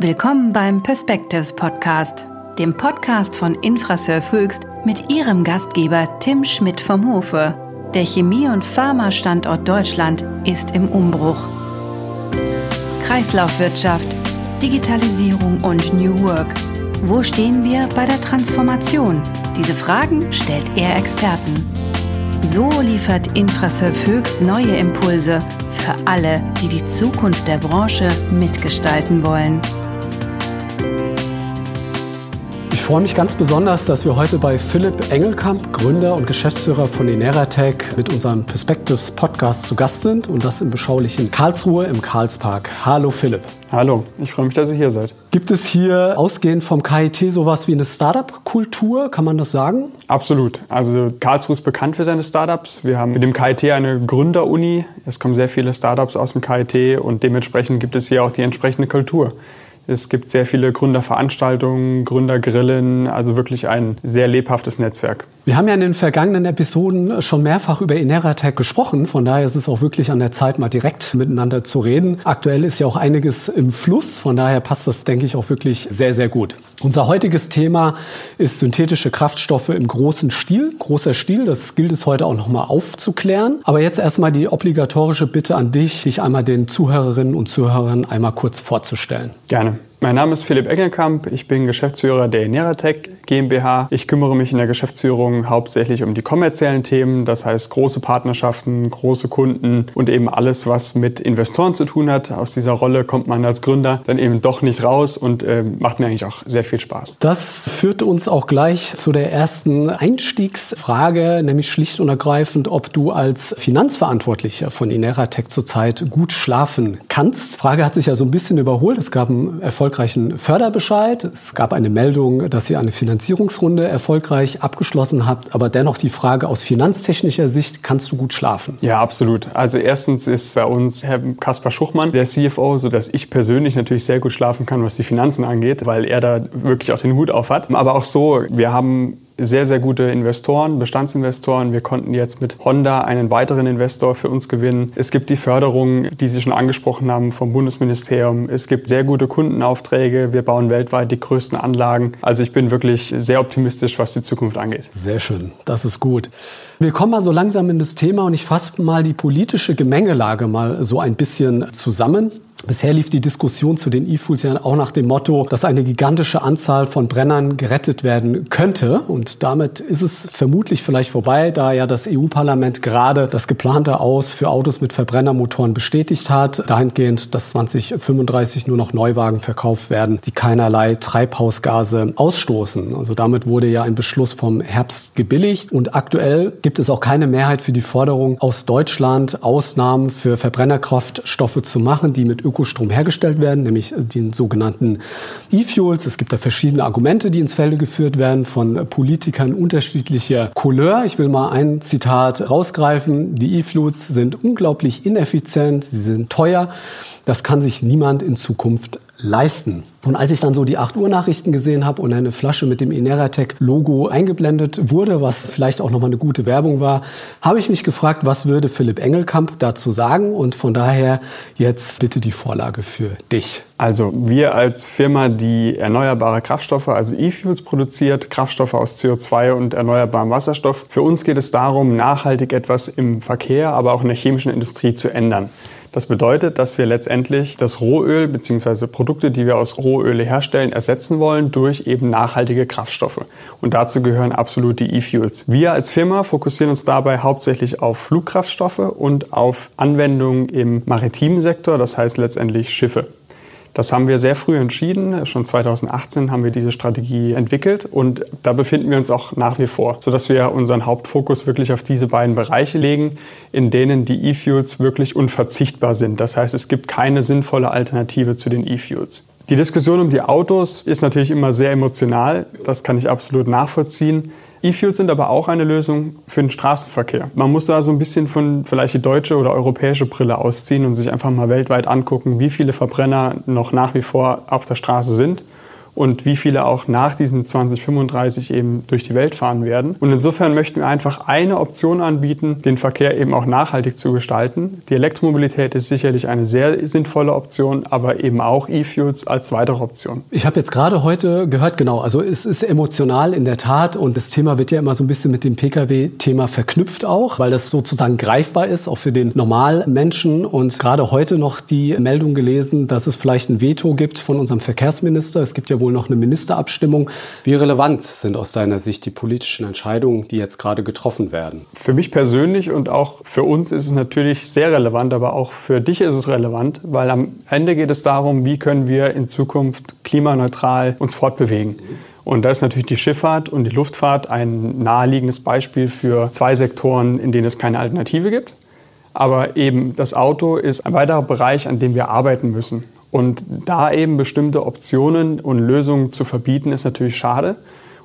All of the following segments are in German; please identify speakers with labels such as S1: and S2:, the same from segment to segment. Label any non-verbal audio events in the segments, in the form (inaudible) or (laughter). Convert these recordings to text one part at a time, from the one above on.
S1: Willkommen beim Perspectives Podcast, dem Podcast von Infrasurf Höchst mit ihrem Gastgeber Tim Schmidt vom Hofe. Der Chemie- und Pharma-Standort Deutschland ist im Umbruch. Kreislaufwirtschaft, Digitalisierung und New Work. Wo stehen wir bei der Transformation? Diese Fragen stellt er Experten. So liefert Infrasurf Höchst neue Impulse für alle, die die Zukunft der Branche mitgestalten wollen.
S2: Freue mich ganz besonders, dass wir heute bei Philipp Engelkamp, Gründer und Geschäftsführer von Ineratech, mit unserem Perspectives Podcast zu Gast sind und das im beschaulichen Karlsruhe im Karlspark. Hallo Philipp.
S3: Hallo, ich freue mich, dass ihr hier seid.
S2: Gibt es hier ausgehend vom KIT sowas wie eine Startup-Kultur? Kann man das sagen?
S3: Absolut. Also Karlsruhe ist bekannt für seine Startups. Wir haben mit dem KIT eine Gründeruni. Es kommen sehr viele Startups aus dem KIT und dementsprechend gibt es hier auch die entsprechende Kultur. Es gibt sehr viele Gründerveranstaltungen, Gründergrillen, also wirklich ein sehr lebhaftes Netzwerk.
S2: Wir haben ja in den vergangenen Episoden schon mehrfach über Ineratech gesprochen. Von daher ist es auch wirklich an der Zeit, mal direkt miteinander zu reden. Aktuell ist ja auch einiges im Fluss. Von daher passt das, denke ich, auch wirklich sehr, sehr gut. Unser heutiges Thema ist synthetische Kraftstoffe im großen Stil. Großer Stil, das gilt es heute auch nochmal aufzuklären. Aber jetzt erstmal die obligatorische Bitte an dich, dich einmal den Zuhörerinnen und Zuhörern einmal kurz vorzustellen.
S3: Gerne. Mein Name ist Philipp Engelkamp, ich bin Geschäftsführer der Eneratech GmbH. Ich kümmere mich in der Geschäftsführung hauptsächlich um die kommerziellen Themen, das heißt große Partnerschaften, große Kunden und eben alles, was mit Investoren zu tun hat. Aus dieser Rolle kommt man als Gründer dann eben doch nicht raus und äh, macht mir eigentlich auch sehr viel Spaß.
S2: Das führt uns auch gleich zu der ersten Einstiegsfrage, nämlich schlicht und ergreifend, ob du als Finanzverantwortlicher von Ineratech zurzeit gut schlafen kannst. Die Frage hat sich ja so ein bisschen überholt. Es gab einen Erfolg erfolgreichen Förderbescheid. Es gab eine Meldung, dass ihr eine Finanzierungsrunde erfolgreich abgeschlossen habt. Aber dennoch die Frage aus finanztechnischer Sicht, kannst du gut schlafen?
S3: Ja, absolut. Also erstens ist bei uns Herr Kaspar Schuchmann der CFO, sodass ich persönlich natürlich sehr gut schlafen kann, was die Finanzen angeht, weil er da wirklich auch den Hut auf hat. Aber auch so, wir haben sehr, sehr gute Investoren, Bestandsinvestoren. Wir konnten jetzt mit Honda einen weiteren Investor für uns gewinnen. Es gibt die Förderung, die Sie schon angesprochen haben, vom Bundesministerium. Es gibt sehr gute Kundenaufträge. Wir bauen weltweit die größten Anlagen. Also ich bin wirklich sehr optimistisch, was die Zukunft angeht.
S2: Sehr schön, das ist gut. Wir kommen mal so langsam in das Thema und ich fasse mal die politische Gemengelage mal so ein bisschen zusammen. Bisher lief die Diskussion zu den E-Fuels ja auch nach dem Motto, dass eine gigantische Anzahl von Brennern gerettet werden könnte. Und damit ist es vermutlich vielleicht vorbei, da ja das EU-Parlament gerade das geplante Aus für Autos mit Verbrennermotoren bestätigt hat. Dahingehend, dass 2035 nur noch Neuwagen verkauft werden, die keinerlei Treibhausgase ausstoßen. Also damit wurde ja ein Beschluss vom Herbst gebilligt. Und aktuell gibt es auch keine Mehrheit für die Forderung aus Deutschland, Ausnahmen für Verbrennerkraftstoffe zu machen, die mit Ökostrom hergestellt werden, nämlich den sogenannten E-Fuels. Es gibt da verschiedene Argumente, die ins Felde geführt werden von Politikern unterschiedlicher Couleur. Ich will mal ein Zitat rausgreifen. Die E-Fuels sind unglaublich ineffizient, sie sind teuer. Das kann sich niemand in Zukunft leisten. Und als ich dann so die 8 Uhr Nachrichten gesehen habe und eine Flasche mit dem Ineratec Logo eingeblendet wurde, was vielleicht auch nochmal eine gute Werbung war, habe ich mich gefragt, was würde Philipp Engelkamp dazu sagen? Und von daher jetzt bitte die Vorlage für dich.
S3: Also wir als Firma, die erneuerbare Kraftstoffe, also E-Fuels produziert, Kraftstoffe aus CO2 und erneuerbarem Wasserstoff. Für uns geht es darum, nachhaltig etwas im Verkehr, aber auch in der chemischen Industrie zu ändern. Das bedeutet, dass wir letztendlich das Rohöl bzw. Produkte, die wir aus Rohöle herstellen, ersetzen wollen durch eben nachhaltige Kraftstoffe. Und dazu gehören absolut die E-Fuels. Wir als Firma fokussieren uns dabei hauptsächlich auf Flugkraftstoffe und auf Anwendungen im maritimen Sektor, das heißt letztendlich Schiffe. Das haben wir sehr früh entschieden. Schon 2018 haben wir diese Strategie entwickelt und da befinden wir uns auch nach wie vor, sodass wir unseren Hauptfokus wirklich auf diese beiden Bereiche legen, in denen die E-Fuels wirklich unverzichtbar sind. Das heißt, es gibt keine sinnvolle Alternative zu den E-Fuels. Die Diskussion um die Autos ist natürlich immer sehr emotional. Das kann ich absolut nachvollziehen. E-Fuels sind aber auch eine Lösung für den Straßenverkehr. Man muss da so ein bisschen von vielleicht die deutsche oder europäische Brille ausziehen und sich einfach mal weltweit angucken, wie viele Verbrenner noch nach wie vor auf der Straße sind und wie viele auch nach diesem 2035 eben durch die Welt fahren werden. Und insofern möchten wir einfach eine Option anbieten, den Verkehr eben auch nachhaltig zu gestalten. Die Elektromobilität ist sicherlich eine sehr sinnvolle Option, aber eben auch E-Fuels als weitere Option.
S2: Ich habe jetzt gerade heute gehört, genau, also es ist emotional in der Tat und das Thema wird ja immer so ein bisschen mit dem Pkw-Thema verknüpft auch, weil das sozusagen greifbar ist, auch für den Normalmenschen. Und gerade heute noch die Meldung gelesen, dass es vielleicht ein Veto gibt von unserem Verkehrsminister. Es gibt ja wohl wohl noch eine Ministerabstimmung. Wie relevant sind aus deiner Sicht die politischen Entscheidungen, die jetzt gerade getroffen werden?
S3: Für mich persönlich und auch für uns ist es natürlich sehr relevant, aber auch für dich ist es relevant, weil am Ende geht es darum, wie können wir in Zukunft klimaneutral uns fortbewegen. Und da ist natürlich die Schifffahrt und die Luftfahrt ein naheliegendes Beispiel für zwei Sektoren, in denen es keine Alternative gibt. Aber eben das Auto ist ein weiterer Bereich, an dem wir arbeiten müssen. Und da eben bestimmte Optionen und Lösungen zu verbieten, ist natürlich schade.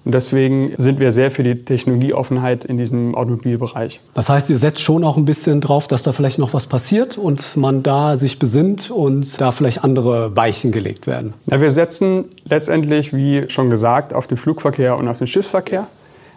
S3: Und deswegen sind wir sehr für die Technologieoffenheit in diesem Automobilbereich.
S2: Das heißt, ihr setzt schon auch ein bisschen drauf, dass da vielleicht noch was passiert und man da sich besinnt und da vielleicht andere Weichen gelegt werden.
S3: Ja, wir setzen letztendlich, wie schon gesagt, auf den Flugverkehr und auf den Schiffsverkehr.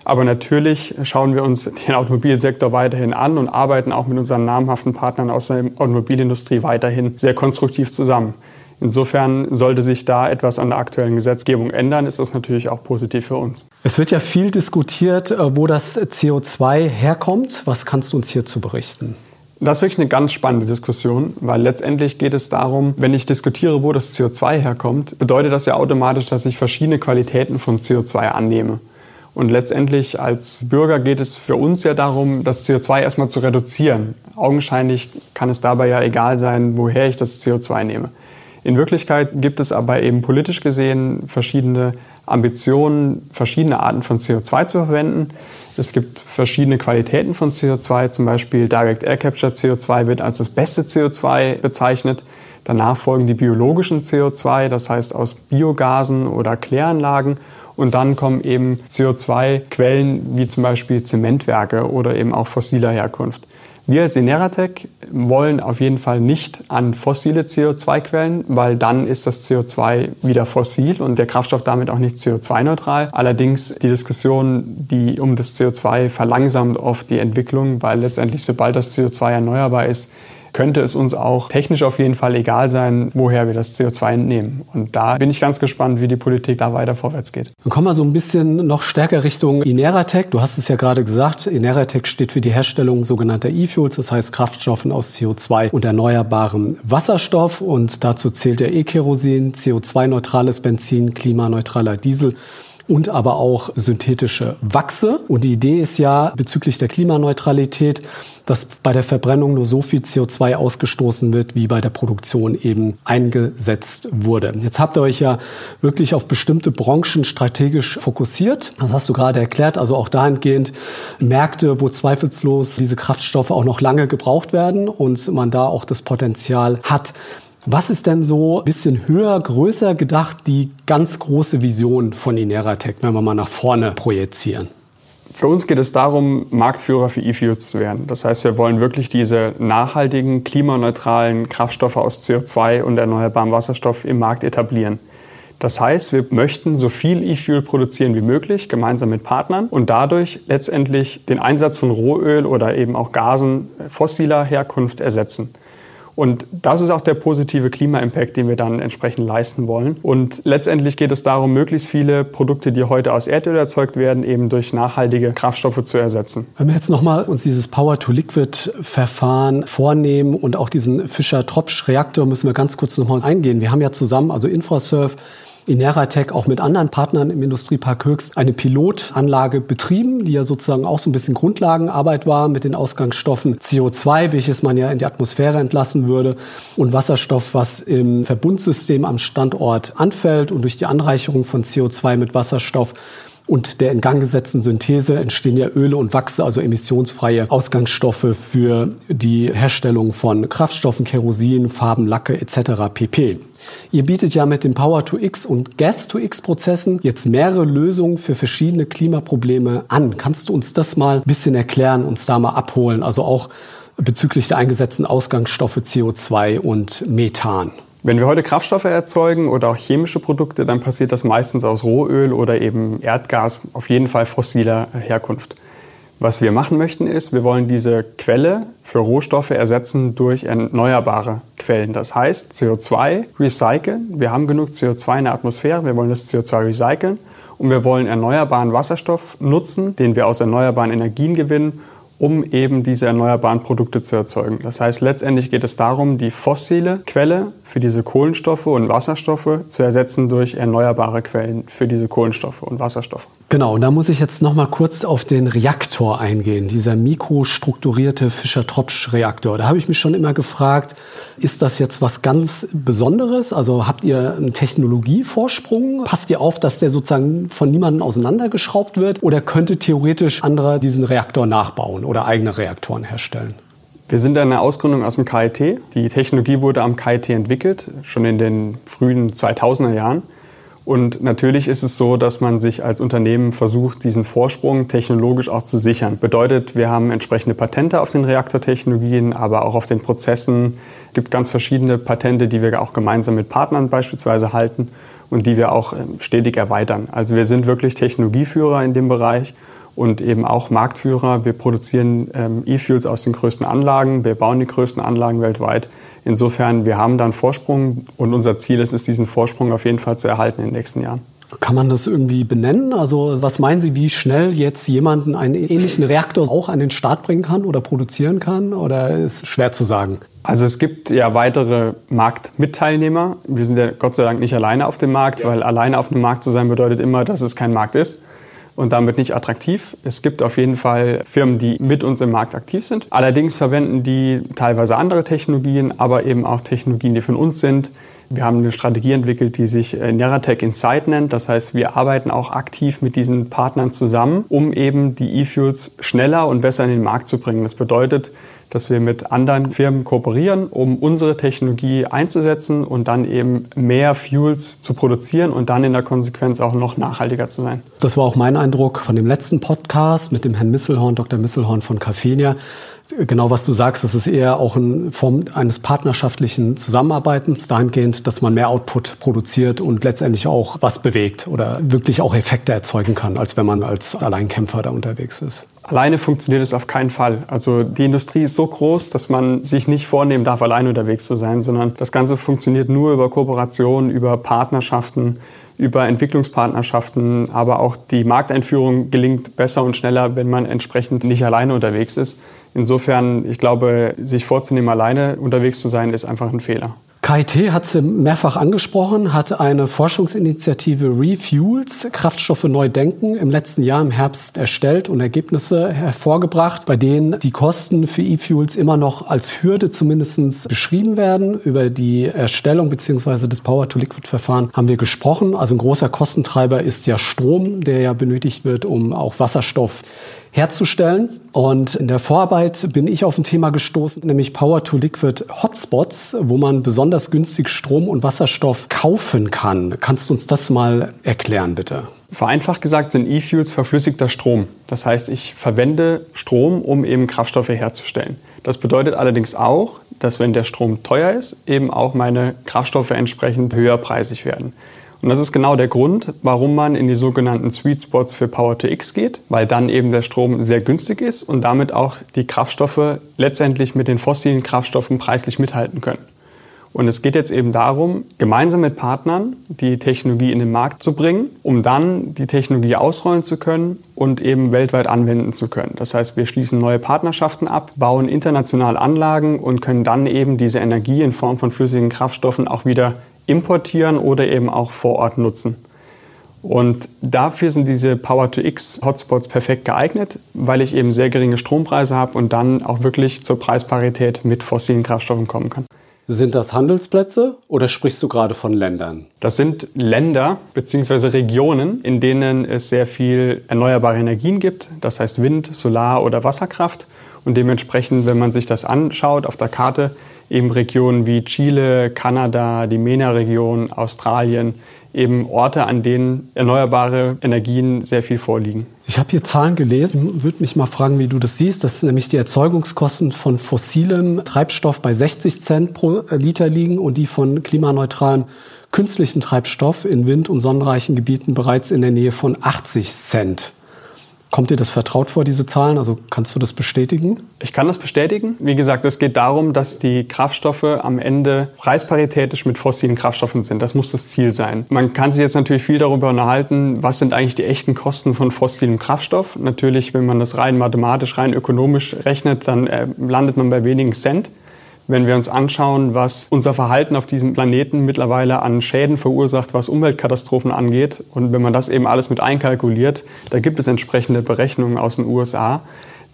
S3: Aber natürlich schauen wir uns den Automobilsektor weiterhin an und arbeiten auch mit unseren namhaften Partnern aus der Automobilindustrie weiterhin sehr konstruktiv zusammen. Insofern sollte sich da etwas an der aktuellen Gesetzgebung ändern, ist das natürlich auch positiv für uns.
S2: Es wird ja viel diskutiert, äh, wo das CO2 herkommt. Was kannst du uns hierzu berichten?
S3: Das ist wirklich eine ganz spannende Diskussion, weil letztendlich geht es darum, wenn ich diskutiere, wo das CO2 herkommt, bedeutet das ja automatisch, dass ich verschiedene Qualitäten von CO2 annehme. Und letztendlich als Bürger geht es für uns ja darum, das CO2 erstmal zu reduzieren. Augenscheinlich kann es dabei ja egal sein, woher ich das CO2 nehme. In Wirklichkeit gibt es aber eben politisch gesehen verschiedene Ambitionen, verschiedene Arten von CO2 zu verwenden. Es gibt verschiedene Qualitäten von CO2, zum Beispiel Direct Air Capture CO2 wird als das beste CO2 bezeichnet. Danach folgen die biologischen CO2, das heißt aus Biogasen oder Kläranlagen. Und dann kommen eben CO2-Quellen wie zum Beispiel Zementwerke oder eben auch fossiler Herkunft. Wir als Ineratec wollen auf jeden Fall nicht an fossile CO2-Quellen, weil dann ist das CO2 wieder fossil und der Kraftstoff damit auch nicht CO2-neutral. Allerdings die Diskussion, die um das CO2 verlangsamt oft die Entwicklung, weil letztendlich sobald das CO2 erneuerbar ist, könnte es uns auch technisch auf jeden Fall egal sein, woher wir das CO2 entnehmen. Und da bin ich ganz gespannt, wie die Politik da weiter vorwärts geht.
S2: Dann kommen wir so ein bisschen noch stärker Richtung Ineratec. Du hast es ja gerade gesagt, Ineratec steht für die Herstellung sogenannter E-Fuels, das heißt Kraftstoffen aus CO2 und erneuerbarem Wasserstoff. Und dazu zählt der E-Kerosin, CO2-neutrales Benzin, klimaneutraler Diesel und aber auch synthetische Wachse. Und die Idee ist ja bezüglich der Klimaneutralität, dass bei der Verbrennung nur so viel CO2 ausgestoßen wird, wie bei der Produktion eben eingesetzt wurde. Jetzt habt ihr euch ja wirklich auf bestimmte Branchen strategisch fokussiert. Das hast du gerade erklärt. Also auch dahingehend Märkte, wo zweifellos diese Kraftstoffe auch noch lange gebraucht werden und man da auch das Potenzial hat. Was ist denn so ein bisschen höher, größer gedacht, die ganz große Vision von Ineratec, wenn wir mal nach vorne projizieren?
S3: Für uns geht es darum, Marktführer für E-Fuels zu werden. Das heißt, wir wollen wirklich diese nachhaltigen, klimaneutralen Kraftstoffe aus CO2 und erneuerbarem Wasserstoff im Markt etablieren. Das heißt, wir möchten so viel E-Fuel produzieren wie möglich, gemeinsam mit Partnern und dadurch letztendlich den Einsatz von Rohöl oder eben auch Gasen fossiler Herkunft ersetzen. Und das ist auch der positive Klima-Impact, den wir dann entsprechend leisten wollen. Und letztendlich geht es darum, möglichst viele Produkte, die heute aus Erdöl erzeugt werden, eben durch nachhaltige Kraftstoffe zu ersetzen.
S2: Wenn wir jetzt nochmal uns dieses Power-to-Liquid-Verfahren vornehmen und auch diesen Fischer-Tropsch-Reaktor, müssen wir ganz kurz nochmal eingehen. Wir haben ja zusammen, also Infrasurf, Ineratec auch mit anderen Partnern im Industriepark Höchst eine Pilotanlage betrieben, die ja sozusagen auch so ein bisschen Grundlagenarbeit war mit den Ausgangsstoffen CO2, welches man ja in die Atmosphäre entlassen würde, und Wasserstoff, was im Verbundsystem am Standort anfällt und durch die Anreicherung von CO2 mit Wasserstoff und der in Gang gesetzten Synthese entstehen ja Öle und Wachse, also emissionsfreie Ausgangsstoffe für die Herstellung von Kraftstoffen, Kerosin, Farben, Lacke etc. pp. Ihr bietet ja mit den Power-to-X und Gas-to-X-Prozessen jetzt mehrere Lösungen für verschiedene Klimaprobleme an. Kannst du uns das mal ein bisschen erklären, uns da mal abholen? Also auch bezüglich der eingesetzten Ausgangsstoffe CO2 und Methan.
S3: Wenn wir heute Kraftstoffe erzeugen oder auch chemische Produkte, dann passiert das meistens aus Rohöl oder eben Erdgas, auf jeden Fall fossiler Herkunft. Was wir machen möchten ist, wir wollen diese Quelle für Rohstoffe ersetzen durch erneuerbare Quellen. Das heißt CO2 recyceln. Wir haben genug CO2 in der Atmosphäre, wir wollen das CO2 recyceln und wir wollen erneuerbaren Wasserstoff nutzen, den wir aus erneuerbaren Energien gewinnen um eben diese erneuerbaren Produkte zu erzeugen. Das heißt, letztendlich geht es darum, die fossile Quelle für diese Kohlenstoffe und Wasserstoffe zu ersetzen durch erneuerbare Quellen für diese Kohlenstoffe und Wasserstoffe.
S2: Genau, und da muss ich jetzt noch mal kurz auf den Reaktor eingehen, dieser mikrostrukturierte Fischer-Tropsch-Reaktor. Da habe ich mich schon immer gefragt, ist das jetzt was ganz Besonderes? Also habt ihr einen Technologievorsprung? Passt ihr auf, dass der sozusagen von niemandem auseinandergeschraubt wird? Oder könnte theoretisch anderer diesen Reaktor nachbauen oder eigene Reaktoren herstellen?
S3: Wir sind eine Ausgründung aus dem KIT. Die Technologie wurde am KIT entwickelt, schon in den frühen 2000er Jahren. Und natürlich ist es so, dass man sich als Unternehmen versucht, diesen Vorsprung technologisch auch zu sichern. Bedeutet, wir haben entsprechende Patente auf den Reaktortechnologien, aber auch auf den Prozessen. Es gibt ganz verschiedene Patente, die wir auch gemeinsam mit Partnern beispielsweise halten und die wir auch ähm, stetig erweitern. Also wir sind wirklich Technologieführer in dem Bereich und eben auch Marktführer. Wir produzieren ähm, E-Fuels aus den größten Anlagen, wir bauen die größten Anlagen weltweit. Insofern, wir haben da einen Vorsprung und unser Ziel ist es, diesen Vorsprung auf jeden Fall zu erhalten in den nächsten Jahren.
S2: Kann man das irgendwie benennen? Also was meinen Sie, wie schnell jetzt jemanden einen ähnlichen Reaktor auch an den Start bringen kann oder produzieren kann? Oder ist schwer zu sagen?
S3: Also es gibt ja weitere Marktmitteilnehmer. Wir sind ja Gott sei Dank nicht alleine auf dem Markt, ja. weil alleine auf dem Markt zu sein bedeutet immer, dass es kein Markt ist und damit nicht attraktiv. Es gibt auf jeden Fall Firmen, die mit uns im Markt aktiv sind. Allerdings verwenden die teilweise andere Technologien, aber eben auch Technologien, die von uns sind. Wir haben eine Strategie entwickelt, die sich äh, Neratec Insight nennt. Das heißt, wir arbeiten auch aktiv mit diesen Partnern zusammen, um eben die E-Fuels schneller und besser in den Markt zu bringen. Das bedeutet, dass wir mit anderen Firmen kooperieren, um unsere Technologie einzusetzen und dann eben mehr Fuels zu produzieren und dann in der Konsequenz auch noch nachhaltiger zu sein.
S2: Das war auch mein Eindruck von dem letzten Podcast mit dem Herrn Misselhorn, Dr. Misselhorn von Cafenia genau was du sagst, das ist eher auch eine Form eines partnerschaftlichen Zusammenarbeitens, dahingehend, dass man mehr Output produziert und letztendlich auch was bewegt oder wirklich auch Effekte erzeugen kann, als wenn man als Alleinkämpfer da unterwegs ist.
S3: Alleine funktioniert es auf keinen Fall. Also die Industrie ist so groß, dass man sich nicht vornehmen darf, alleine unterwegs zu sein, sondern das Ganze funktioniert nur über Kooperationen, über Partnerschaften, über Entwicklungspartnerschaften, aber auch die Markteinführung gelingt besser und schneller, wenn man entsprechend nicht alleine unterwegs ist. Insofern, ich glaube, sich vorzunehmen, alleine unterwegs zu sein, ist einfach ein Fehler.
S2: KIT hat sie mehrfach angesprochen, hat eine Forschungsinitiative Refuels, Kraftstoffe neu denken, im letzten Jahr im Herbst erstellt und Ergebnisse hervorgebracht, bei denen die Kosten für E-Fuels immer noch als Hürde zumindest beschrieben werden. Über die Erstellung bzw. das Power-to-Liquid-Verfahren haben wir gesprochen. Also ein großer Kostentreiber ist ja Strom, der ja benötigt wird, um auch Wasserstoff herzustellen. Und in der Vorarbeit bin ich auf ein Thema gestoßen, nämlich Power-to-Liquid Hotspots, wo man besonders günstig Strom und Wasserstoff kaufen kann. Kannst du uns das mal erklären, bitte?
S3: Vereinfacht gesagt sind E-Fuels verflüssigter Strom. Das heißt, ich verwende Strom, um eben Kraftstoffe herzustellen. Das bedeutet allerdings auch, dass wenn der Strom teuer ist, eben auch meine Kraftstoffe entsprechend höherpreisig werden. Und das ist genau der Grund, warum man in die sogenannten Sweet Spots für Power to X geht, weil dann eben der Strom sehr günstig ist und damit auch die Kraftstoffe letztendlich mit den fossilen Kraftstoffen preislich mithalten können. Und es geht jetzt eben darum, gemeinsam mit Partnern die Technologie in den Markt zu bringen, um dann die Technologie ausrollen zu können und eben weltweit anwenden zu können. Das heißt, wir schließen neue Partnerschaften ab, bauen international Anlagen und können dann eben diese Energie in Form von flüssigen Kraftstoffen auch wieder importieren oder eben auch vor Ort nutzen. Und dafür sind diese Power-to-X-Hotspots perfekt geeignet, weil ich eben sehr geringe Strompreise habe und dann auch wirklich zur Preisparität mit fossilen Kraftstoffen kommen kann.
S2: Sind das Handelsplätze oder sprichst du gerade von Ländern?
S3: Das sind Länder bzw. Regionen, in denen es sehr viel erneuerbare Energien gibt, das heißt Wind, Solar oder Wasserkraft. Und dementsprechend, wenn man sich das anschaut auf der Karte, eben Regionen wie Chile, Kanada, die MENA-Region, Australien, eben Orte, an denen erneuerbare Energien sehr viel vorliegen.
S2: Ich habe hier Zahlen gelesen, würde mich mal fragen, wie du das siehst. Das sind nämlich die Erzeugungskosten von fossilem Treibstoff bei 60 Cent pro Liter liegen und die von klimaneutralem künstlichen Treibstoff in wind- und sonnenreichen Gebieten bereits in der Nähe von 80 Cent Kommt dir das vertraut vor, diese Zahlen? Also kannst du das bestätigen?
S3: Ich kann das bestätigen. Wie gesagt, es geht darum, dass die Kraftstoffe am Ende preisparitätisch mit fossilen Kraftstoffen sind. Das muss das Ziel sein. Man kann sich jetzt natürlich viel darüber unterhalten, was sind eigentlich die echten Kosten von fossilem Kraftstoff. Natürlich, wenn man das rein mathematisch, rein ökonomisch rechnet, dann äh, landet man bei wenigen Cent. Wenn wir uns anschauen, was unser Verhalten auf diesem Planeten mittlerweile an Schäden verursacht, was Umweltkatastrophen angeht, und wenn man das eben alles mit einkalkuliert, da gibt es entsprechende Berechnungen aus den USA,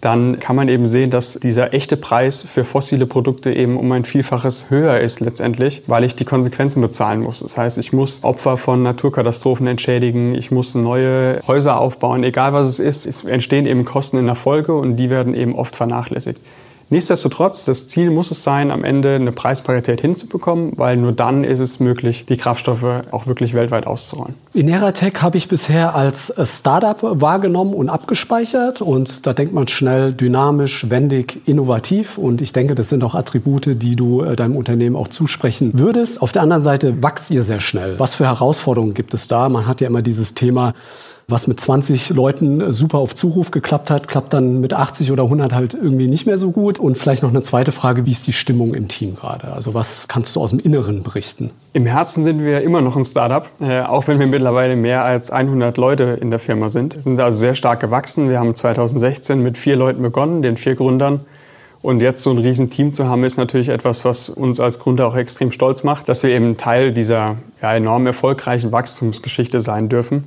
S3: dann kann man eben sehen, dass dieser echte Preis für fossile Produkte eben um ein Vielfaches höher ist letztendlich, weil ich die Konsequenzen bezahlen muss. Das heißt, ich muss Opfer von Naturkatastrophen entschädigen, ich muss neue Häuser aufbauen, egal was es ist. Es entstehen eben Kosten in der Folge und die werden eben oft vernachlässigt. Nichtsdestotrotz, das Ziel muss es sein, am Ende eine Preisparität hinzubekommen, weil nur dann ist es möglich, die Kraftstoffe auch wirklich weltweit auszurollen.
S2: Ineratec habe ich bisher als äh, Startup wahrgenommen und abgespeichert und da denkt man schnell dynamisch, wendig, innovativ und ich denke, das sind auch Attribute, die du äh, deinem Unternehmen auch zusprechen würdest. Auf der anderen Seite wächst ihr sehr schnell. Was für Herausforderungen gibt es da? Man hat ja immer dieses Thema, was mit 20 Leuten super auf Zuruf geklappt hat, klappt dann mit 80 oder 100 halt irgendwie nicht mehr so gut. Und vielleicht noch eine zweite Frage, wie ist die Stimmung im Team gerade? Also was kannst du aus dem Inneren berichten?
S3: Im Herzen sind wir immer noch ein Startup, äh, auch wenn wir mittlerweile mehr als 100 Leute in der Firma sind. Wir sind also sehr stark gewachsen. Wir haben 2016 mit vier Leuten begonnen, den vier Gründern. Und jetzt so ein Riesenteam zu haben, ist natürlich etwas, was uns als Gründer auch extrem stolz macht, dass wir eben Teil dieser ja, enorm erfolgreichen Wachstumsgeschichte sein dürfen.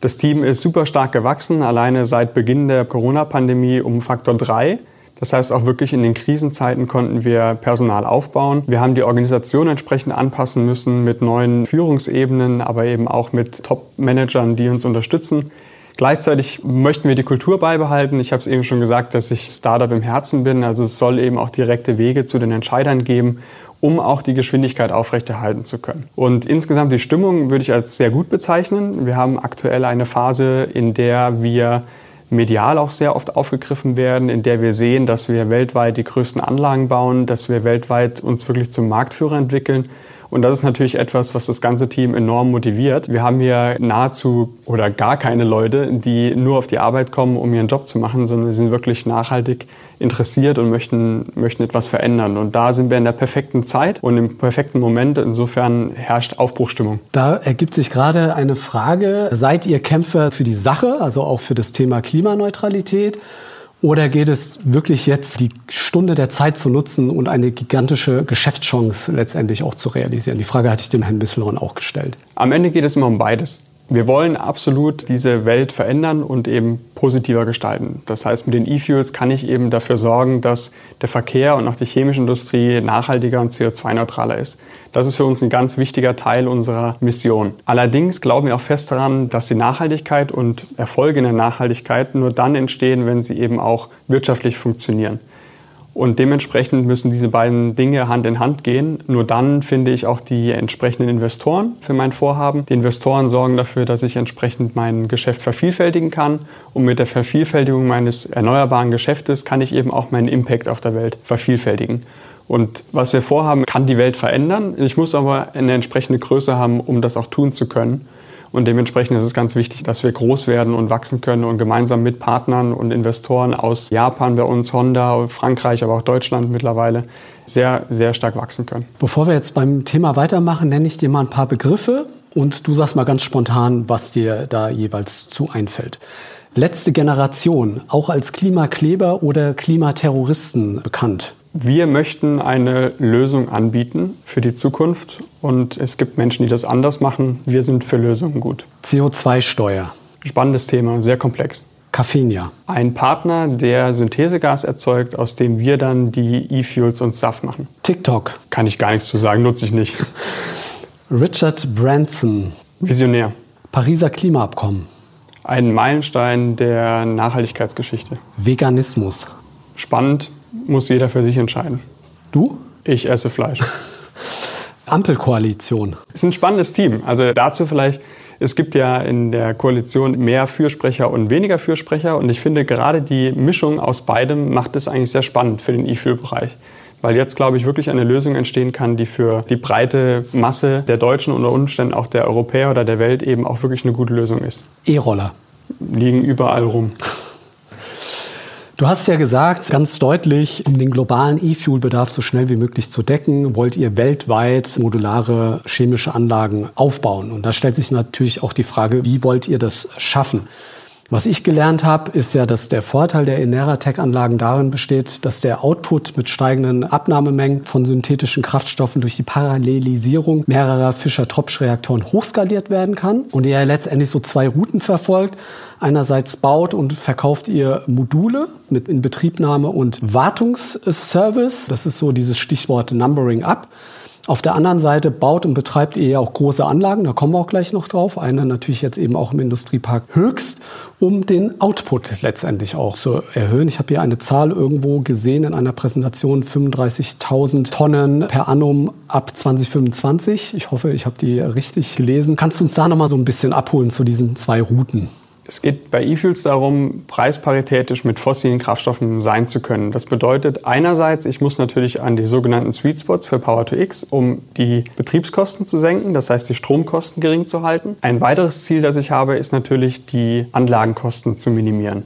S3: Das Team ist super stark gewachsen, alleine seit Beginn der Corona-Pandemie um Faktor 3. Das heißt, auch wirklich in den Krisenzeiten konnten wir Personal aufbauen. Wir haben die Organisation entsprechend anpassen müssen mit neuen Führungsebenen, aber eben auch mit Top-Managern, die uns unterstützen. Gleichzeitig möchten wir die Kultur beibehalten. Ich habe es eben schon gesagt, dass ich Startup im Herzen bin. Also es soll eben auch direkte Wege zu den Entscheidern geben um auch die Geschwindigkeit aufrechterhalten zu können. Und insgesamt die Stimmung würde ich als sehr gut bezeichnen. Wir haben aktuell eine Phase, in der wir medial auch sehr oft aufgegriffen werden, in der wir sehen, dass wir weltweit die größten Anlagen bauen, dass wir weltweit uns wirklich zum Marktführer entwickeln und das ist natürlich etwas, was das ganze Team enorm motiviert. Wir haben hier nahezu oder gar keine Leute, die nur auf die Arbeit kommen, um ihren Job zu machen, sondern wir sind wirklich nachhaltig interessiert und möchten, möchten etwas verändern. Und da sind wir in der perfekten Zeit und im perfekten Moment. Insofern herrscht Aufbruchstimmung.
S2: Da ergibt sich gerade eine Frage. Seid ihr Kämpfer für die Sache, also auch für das Thema Klimaneutralität? Oder geht es wirklich jetzt, die Stunde der Zeit zu nutzen und eine gigantische Geschäftschance letztendlich auch zu realisieren? Die Frage hatte ich dem Herrn Bisselhorn auch gestellt.
S3: Am Ende geht es immer um beides. Wir wollen absolut diese Welt verändern und eben positiver gestalten. Das heißt, mit den E-Fuels kann ich eben dafür sorgen, dass der Verkehr und auch die chemische Industrie nachhaltiger und CO2-neutraler ist. Das ist für uns ein ganz wichtiger Teil unserer Mission. Allerdings glauben wir auch fest daran, dass die Nachhaltigkeit und Erfolge in der Nachhaltigkeit nur dann entstehen, wenn sie eben auch wirtschaftlich funktionieren. Und dementsprechend müssen diese beiden Dinge Hand in Hand gehen. Nur dann finde ich auch die entsprechenden Investoren für mein Vorhaben. Die Investoren sorgen dafür, dass ich entsprechend mein Geschäft vervielfältigen kann. Und mit der Vervielfältigung meines erneuerbaren Geschäftes kann ich eben auch meinen Impact auf der Welt vervielfältigen. Und was wir vorhaben, kann die Welt verändern. Ich muss aber eine entsprechende Größe haben, um das auch tun zu können. Und dementsprechend ist es ganz wichtig, dass wir groß werden und wachsen können und gemeinsam mit Partnern und Investoren aus Japan bei uns, Honda, Frankreich, aber auch Deutschland mittlerweile sehr, sehr stark wachsen können.
S2: Bevor wir jetzt beim Thema weitermachen, nenne ich dir mal ein paar Begriffe und du sagst mal ganz spontan, was dir da jeweils zu einfällt. Letzte Generation, auch als Klimakleber oder Klimaterroristen bekannt.
S3: Wir möchten eine Lösung anbieten für die Zukunft und es gibt Menschen, die das anders machen. Wir sind für Lösungen gut.
S2: CO2-Steuer.
S3: Spannendes Thema, sehr komplex.
S2: Caffeinia.
S3: Ein Partner, der Synthesegas erzeugt, aus dem wir dann die E-Fuels und Saft machen.
S2: TikTok.
S3: Kann ich gar nichts zu sagen, nutze ich nicht.
S2: Richard Branson.
S3: Visionär.
S2: Pariser Klimaabkommen.
S3: Ein Meilenstein der Nachhaltigkeitsgeschichte.
S2: Veganismus.
S3: Spannend, muss jeder für sich entscheiden.
S2: Du?
S3: Ich esse Fleisch. (laughs)
S2: Ampelkoalition?
S3: Es ist ein spannendes Team. Also dazu vielleicht es gibt ja in der Koalition mehr Fürsprecher und weniger Fürsprecher. Und ich finde, gerade die Mischung aus beidem macht es eigentlich sehr spannend für den E-Fuel-Bereich. Weil jetzt, glaube ich, wirklich eine Lösung entstehen kann, die für die breite Masse der Deutschen und unter Umständen auch der Europäer oder der Welt eben auch wirklich eine gute Lösung ist.
S2: E-Roller.
S3: Liegen überall rum. (laughs)
S2: Du hast ja gesagt, ganz deutlich, um den globalen E-Fuel-Bedarf so schnell wie möglich zu decken, wollt ihr weltweit modulare chemische Anlagen aufbauen. Und da stellt sich natürlich auch die Frage, wie wollt ihr das schaffen? Was ich gelernt habe, ist ja, dass der Vorteil der Eneratec-Anlagen darin besteht, dass der Output mit steigenden Abnahmemengen von synthetischen Kraftstoffen durch die Parallelisierung mehrerer Fischer-Tropsch-Reaktoren hochskaliert werden kann und ihr letztendlich so zwei Routen verfolgt. Einerseits baut und verkauft ihr Module mit Inbetriebnahme und Wartungsservice. Das ist so dieses Stichwort Numbering Up. Auf der anderen Seite baut und betreibt ihr ja auch große Anlagen, da kommen wir auch gleich noch drauf. Eine natürlich jetzt eben auch im Industriepark Höchst, um den Output letztendlich auch zu erhöhen. Ich habe hier eine Zahl irgendwo gesehen in einer Präsentation, 35.000 Tonnen per annum ab 2025. Ich hoffe, ich habe die richtig gelesen. Kannst du uns da noch mal so ein bisschen abholen zu diesen zwei Routen?
S3: Es geht bei E-Fuels darum, preisparitätisch mit fossilen Kraftstoffen sein zu können. Das bedeutet einerseits, ich muss natürlich an die sogenannten Sweet Spots für Power to X, um die Betriebskosten zu senken, das heißt die Stromkosten gering zu halten. Ein weiteres Ziel, das ich habe, ist natürlich die Anlagenkosten zu minimieren.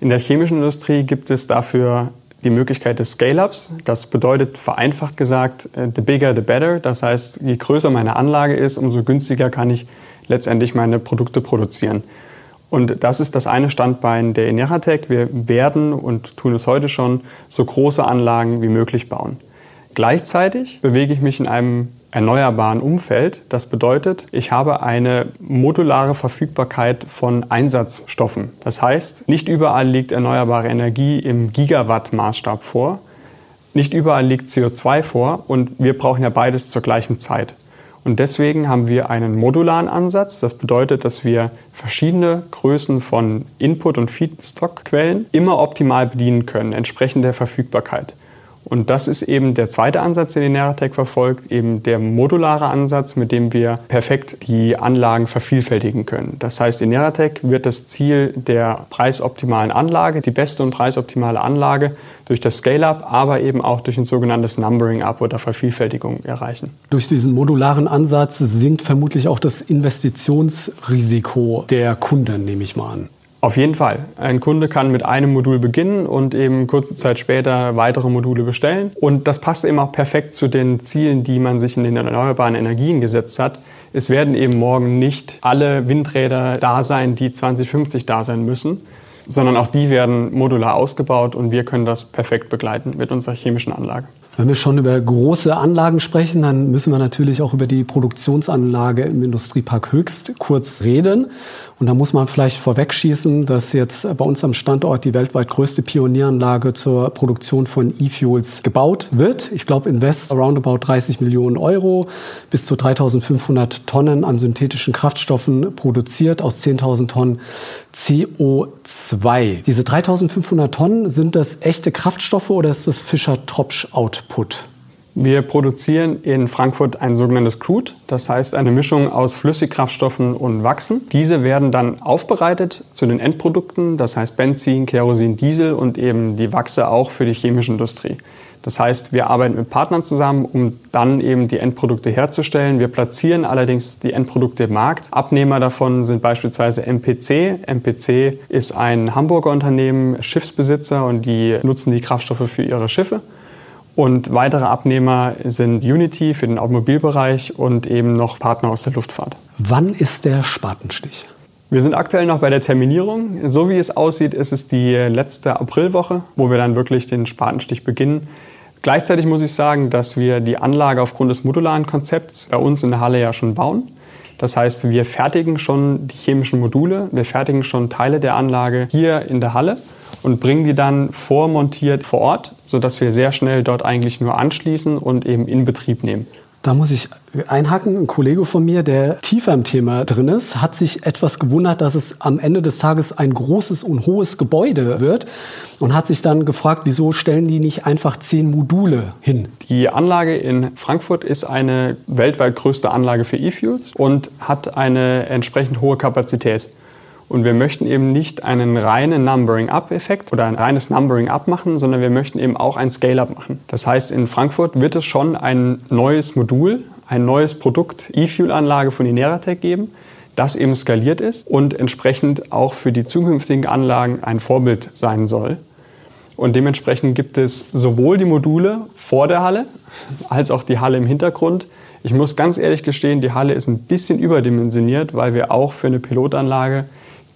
S3: In der chemischen Industrie gibt es dafür die Möglichkeit des Scale-Ups. Das bedeutet vereinfacht gesagt, äh, the bigger the better. Das heißt, je größer meine Anlage ist, umso günstiger kann ich letztendlich meine Produkte produzieren. Und das ist das eine Standbein der Eneratec. Wir werden und tun es heute schon so große Anlagen wie möglich bauen. Gleichzeitig bewege ich mich in einem erneuerbaren Umfeld. Das bedeutet, ich habe eine modulare Verfügbarkeit von Einsatzstoffen. Das heißt, nicht überall liegt erneuerbare Energie im Gigawatt-Maßstab vor. Nicht überall liegt CO2 vor und wir brauchen ja beides zur gleichen Zeit. Und deswegen haben wir einen modularen Ansatz. Das bedeutet, dass wir verschiedene Größen von Input- und Feedstock-Quellen immer optimal bedienen können, entsprechend der Verfügbarkeit. Und das ist eben der zweite Ansatz, den die Neratec verfolgt, eben der modulare Ansatz, mit dem wir perfekt die Anlagen vervielfältigen können. Das heißt, in Neratec wird das Ziel der preisoptimalen Anlage, die beste und preisoptimale Anlage, durch das Scale-up, aber eben auch durch ein sogenanntes Numbering-up oder Vervielfältigung erreichen.
S2: Durch diesen modularen Ansatz sinkt vermutlich auch das Investitionsrisiko der Kunden, nehme ich mal an.
S3: Auf jeden Fall. Ein Kunde kann mit einem Modul beginnen und eben kurze Zeit später weitere Module bestellen. Und das passt eben auch perfekt zu den Zielen, die man sich in den erneuerbaren Energien gesetzt hat. Es werden eben morgen nicht alle Windräder da sein, die 2050 da sein müssen, sondern auch die werden modular ausgebaut und wir können das perfekt begleiten mit unserer chemischen Anlage.
S2: Wenn wir schon über große Anlagen sprechen, dann müssen wir natürlich auch über die Produktionsanlage im Industriepark Höchst kurz reden. Und da muss man vielleicht vorwegschießen, dass jetzt bei uns am Standort die weltweit größte Pionieranlage zur Produktion von E-Fuels gebaut wird. Ich glaube, invest roundabout 30 Millionen Euro, bis zu 3500 Tonnen an synthetischen Kraftstoffen produziert aus 10.000 Tonnen CO2. Diese 3500 Tonnen, sind das echte Kraftstoffe oder ist das Fischer-Tropsch-Output?
S3: Wir produzieren in Frankfurt ein sogenanntes Crude, das heißt eine Mischung aus Flüssigkraftstoffen und Wachsen. Diese werden dann aufbereitet zu den Endprodukten, das heißt Benzin, Kerosin, Diesel und eben die Wachse auch für die chemische Industrie. Das heißt, wir arbeiten mit Partnern zusammen, um dann eben die Endprodukte herzustellen. Wir platzieren allerdings die Endprodukte im Markt. Abnehmer davon sind beispielsweise MPC. MPC ist ein Hamburger Unternehmen, Schiffsbesitzer und die nutzen die Kraftstoffe für ihre Schiffe. Und weitere Abnehmer sind Unity für den Automobilbereich und eben noch Partner aus der Luftfahrt.
S2: Wann ist der Spatenstich?
S3: Wir sind aktuell noch bei der Terminierung. So wie es aussieht, ist es die letzte Aprilwoche, wo wir dann wirklich den Spatenstich beginnen. Gleichzeitig muss ich sagen, dass wir die Anlage aufgrund des modularen Konzepts bei uns in der Halle ja schon bauen. Das heißt, wir fertigen schon die chemischen Module, wir fertigen schon Teile der Anlage hier in der Halle und bringen die dann vormontiert vor Ort, sodass wir sehr schnell dort eigentlich nur anschließen und eben in Betrieb nehmen.
S2: Da muss ich einhaken. Ein Kollege von mir, der tiefer im Thema drin ist, hat sich etwas gewundert, dass es am Ende des Tages ein großes und hohes Gebäude wird und hat sich dann gefragt, wieso stellen die nicht einfach zehn Module hin?
S3: Die Anlage in Frankfurt ist eine weltweit größte Anlage für E-Fuels und hat eine entsprechend hohe Kapazität. Und wir möchten eben nicht einen reinen Numbering-Up-Effekt oder ein reines Numbering-Up machen, sondern wir möchten eben auch ein Scale-Up machen. Das heißt, in Frankfurt wird es schon ein neues Modul, ein neues Produkt E-Fuel-Anlage von Ineratec geben, das eben skaliert ist und entsprechend auch für die zukünftigen Anlagen ein Vorbild sein soll. Und dementsprechend gibt es sowohl die Module vor der Halle als auch die Halle im Hintergrund. Ich muss ganz ehrlich gestehen, die Halle ist ein bisschen überdimensioniert, weil wir auch für eine Pilotanlage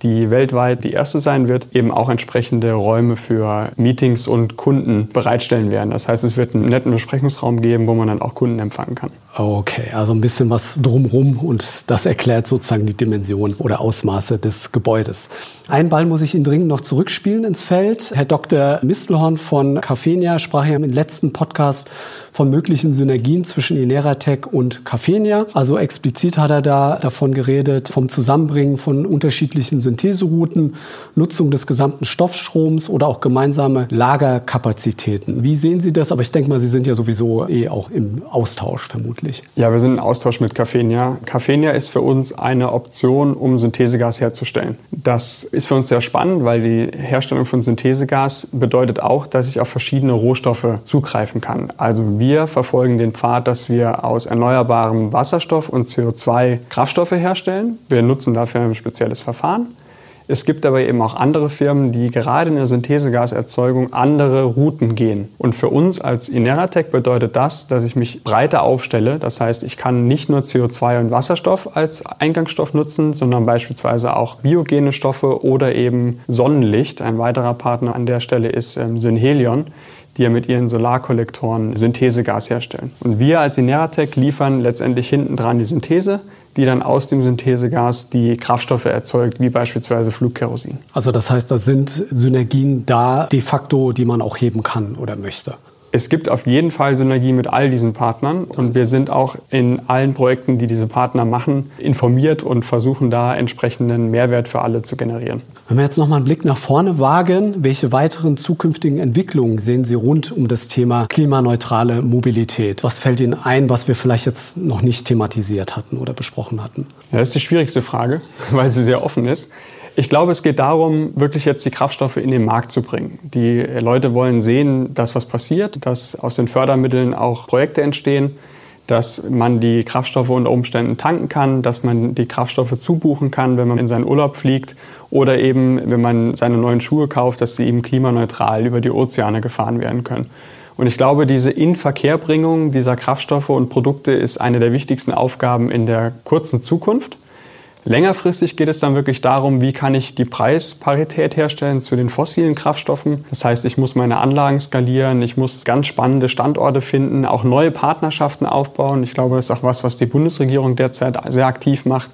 S3: die weltweit die erste sein wird, eben auch entsprechende Räume für Meetings und Kunden bereitstellen werden. Das heißt, es wird einen netten Besprechungsraum geben, wo man dann auch Kunden empfangen kann.
S2: Okay, also ein bisschen was drumrum und das erklärt sozusagen die Dimension oder Ausmaße des Gebäudes. Ein Ball muss ich Ihnen dringend noch zurückspielen ins Feld. Herr Dr. Mistelhorn von Cafenia sprach ja im letzten Podcast von möglichen Synergien zwischen Ineratec und Cafenia. Also explizit hat er da davon geredet, vom Zusammenbringen von unterschiedlichen Syntheserouten, Nutzung des gesamten Stoffstroms oder auch gemeinsame Lagerkapazitäten. Wie sehen Sie das? Aber ich denke mal, Sie sind ja sowieso eh auch im Austausch vermutlich vermutlich.
S3: Ja, wir sind im Austausch mit Cafenia. Cafenia ist für uns eine Option, um Synthesegas herzustellen. Das ist für uns sehr spannend, weil die Herstellung von Synthesegas bedeutet auch, dass ich auf verschiedene Rohstoffe zugreifen kann. Also wir verfolgen den Pfad, dass wir aus erneuerbarem Wasserstoff und CO2 Kraftstoffe herstellen. Wir nutzen dafür ein spezielles Verfahren. Es gibt aber eben auch andere Firmen, die gerade in der Synthesegaserzeugung andere Routen gehen. Und für uns als Ineratec bedeutet das, dass ich mich breiter aufstelle. Das heißt, ich kann nicht nur CO2 und Wasserstoff als Eingangsstoff nutzen, sondern beispielsweise auch biogene Stoffe oder eben Sonnenlicht. Ein weiterer Partner an der Stelle ist ähm, Synhelion die ja mit ihren Solarkollektoren Synthesegas herstellen. Und wir als Ineratec liefern letztendlich hinten dran die Synthese, die dann aus dem Synthesegas die Kraftstoffe erzeugt, wie beispielsweise Flugkerosin.
S2: Also das heißt, da sind Synergien da de facto, die man auch heben kann oder möchte.
S3: Es gibt auf jeden Fall Synergie mit all diesen Partnern und wir sind auch in allen Projekten, die diese Partner machen, informiert und versuchen da entsprechenden Mehrwert für alle zu generieren.
S2: Wenn wir jetzt noch mal einen Blick nach vorne wagen, welche weiteren zukünftigen Entwicklungen sehen Sie rund um das Thema klimaneutrale Mobilität? Was fällt Ihnen ein, was wir vielleicht jetzt noch nicht thematisiert hatten oder besprochen hatten?
S3: Ja, das ist die schwierigste Frage, (laughs) weil sie sehr offen ist. Ich glaube, es geht darum, wirklich jetzt die Kraftstoffe in den Markt zu bringen. Die Leute wollen sehen, dass was passiert, dass aus den Fördermitteln auch Projekte entstehen, dass man die Kraftstoffe unter Umständen tanken kann, dass man die Kraftstoffe zubuchen kann, wenn man in seinen Urlaub fliegt oder eben, wenn man seine neuen Schuhe kauft, dass sie eben klimaneutral über die Ozeane gefahren werden können. Und ich glaube, diese Inverkehrbringung dieser Kraftstoffe und Produkte ist eine der wichtigsten Aufgaben in der kurzen Zukunft. Längerfristig geht es dann wirklich darum, wie kann ich die Preisparität herstellen zu den fossilen Kraftstoffen. Das heißt, ich muss meine Anlagen skalieren, ich muss ganz spannende Standorte finden, auch neue Partnerschaften aufbauen. Ich glaube, das ist auch was, was die Bundesregierung derzeit sehr aktiv macht.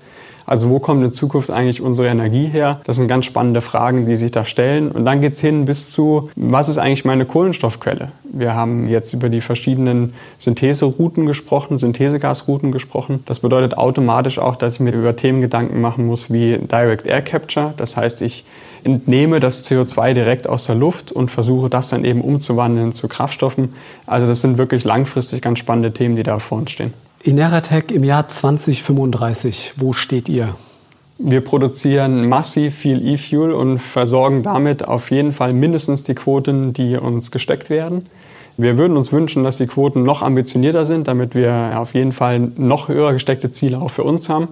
S3: Also wo kommt in Zukunft eigentlich unsere Energie her? Das sind ganz spannende Fragen, die sich da stellen. Und dann geht es hin bis zu, was ist eigentlich meine Kohlenstoffquelle? Wir haben jetzt über die verschiedenen Syntheserouten gesprochen, Synthesegasrouten gesprochen. Das bedeutet automatisch auch, dass ich mir über Themen Gedanken machen muss wie Direct Air Capture. Das heißt, ich entnehme das CO2 direkt aus der Luft und versuche das dann eben umzuwandeln zu Kraftstoffen. Also das sind wirklich langfristig ganz spannende Themen, die da vor uns stehen.
S2: Ineratec im Jahr 2035, wo steht ihr?
S3: Wir produzieren massiv viel E-Fuel und versorgen damit auf jeden Fall mindestens die Quoten, die uns gesteckt werden. Wir würden uns wünschen, dass die Quoten noch ambitionierter sind, damit wir auf jeden Fall noch höher gesteckte Ziele auch für uns haben.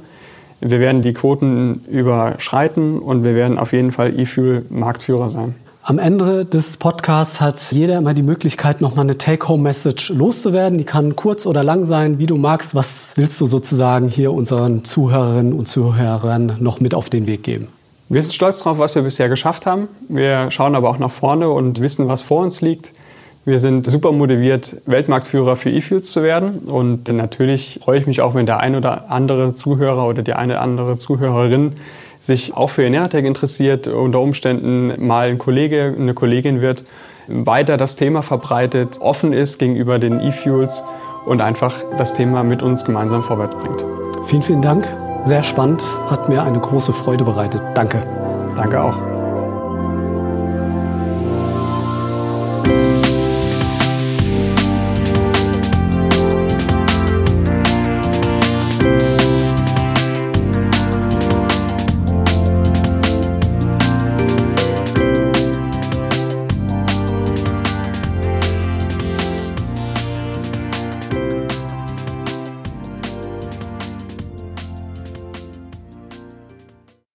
S3: Wir werden die Quoten überschreiten und wir werden auf jeden Fall E-Fuel-Marktführer sein.
S2: Am Ende des Podcasts hat jeder immer die Möglichkeit, nochmal eine Take-Home-Message loszuwerden. Die kann kurz oder lang sein, wie du magst. Was willst du sozusagen hier unseren Zuhörerinnen und Zuhörern noch mit auf den Weg geben?
S3: Wir sind stolz darauf, was wir bisher geschafft haben. Wir schauen aber auch nach vorne und wissen, was vor uns liegt. Wir sind super motiviert, Weltmarktführer für E-Fuels zu werden. Und natürlich freue ich mich auch, wenn der ein oder andere Zuhörer oder die eine oder andere Zuhörerin sich auch für Eneratec interessiert, unter Umständen mal ein Kollege, eine Kollegin wird, weiter das Thema verbreitet, offen ist gegenüber den E-Fuels und einfach das Thema mit uns gemeinsam vorwärts bringt.
S2: Vielen, vielen Dank. Sehr spannend, hat mir eine große Freude bereitet. Danke.
S3: Danke auch.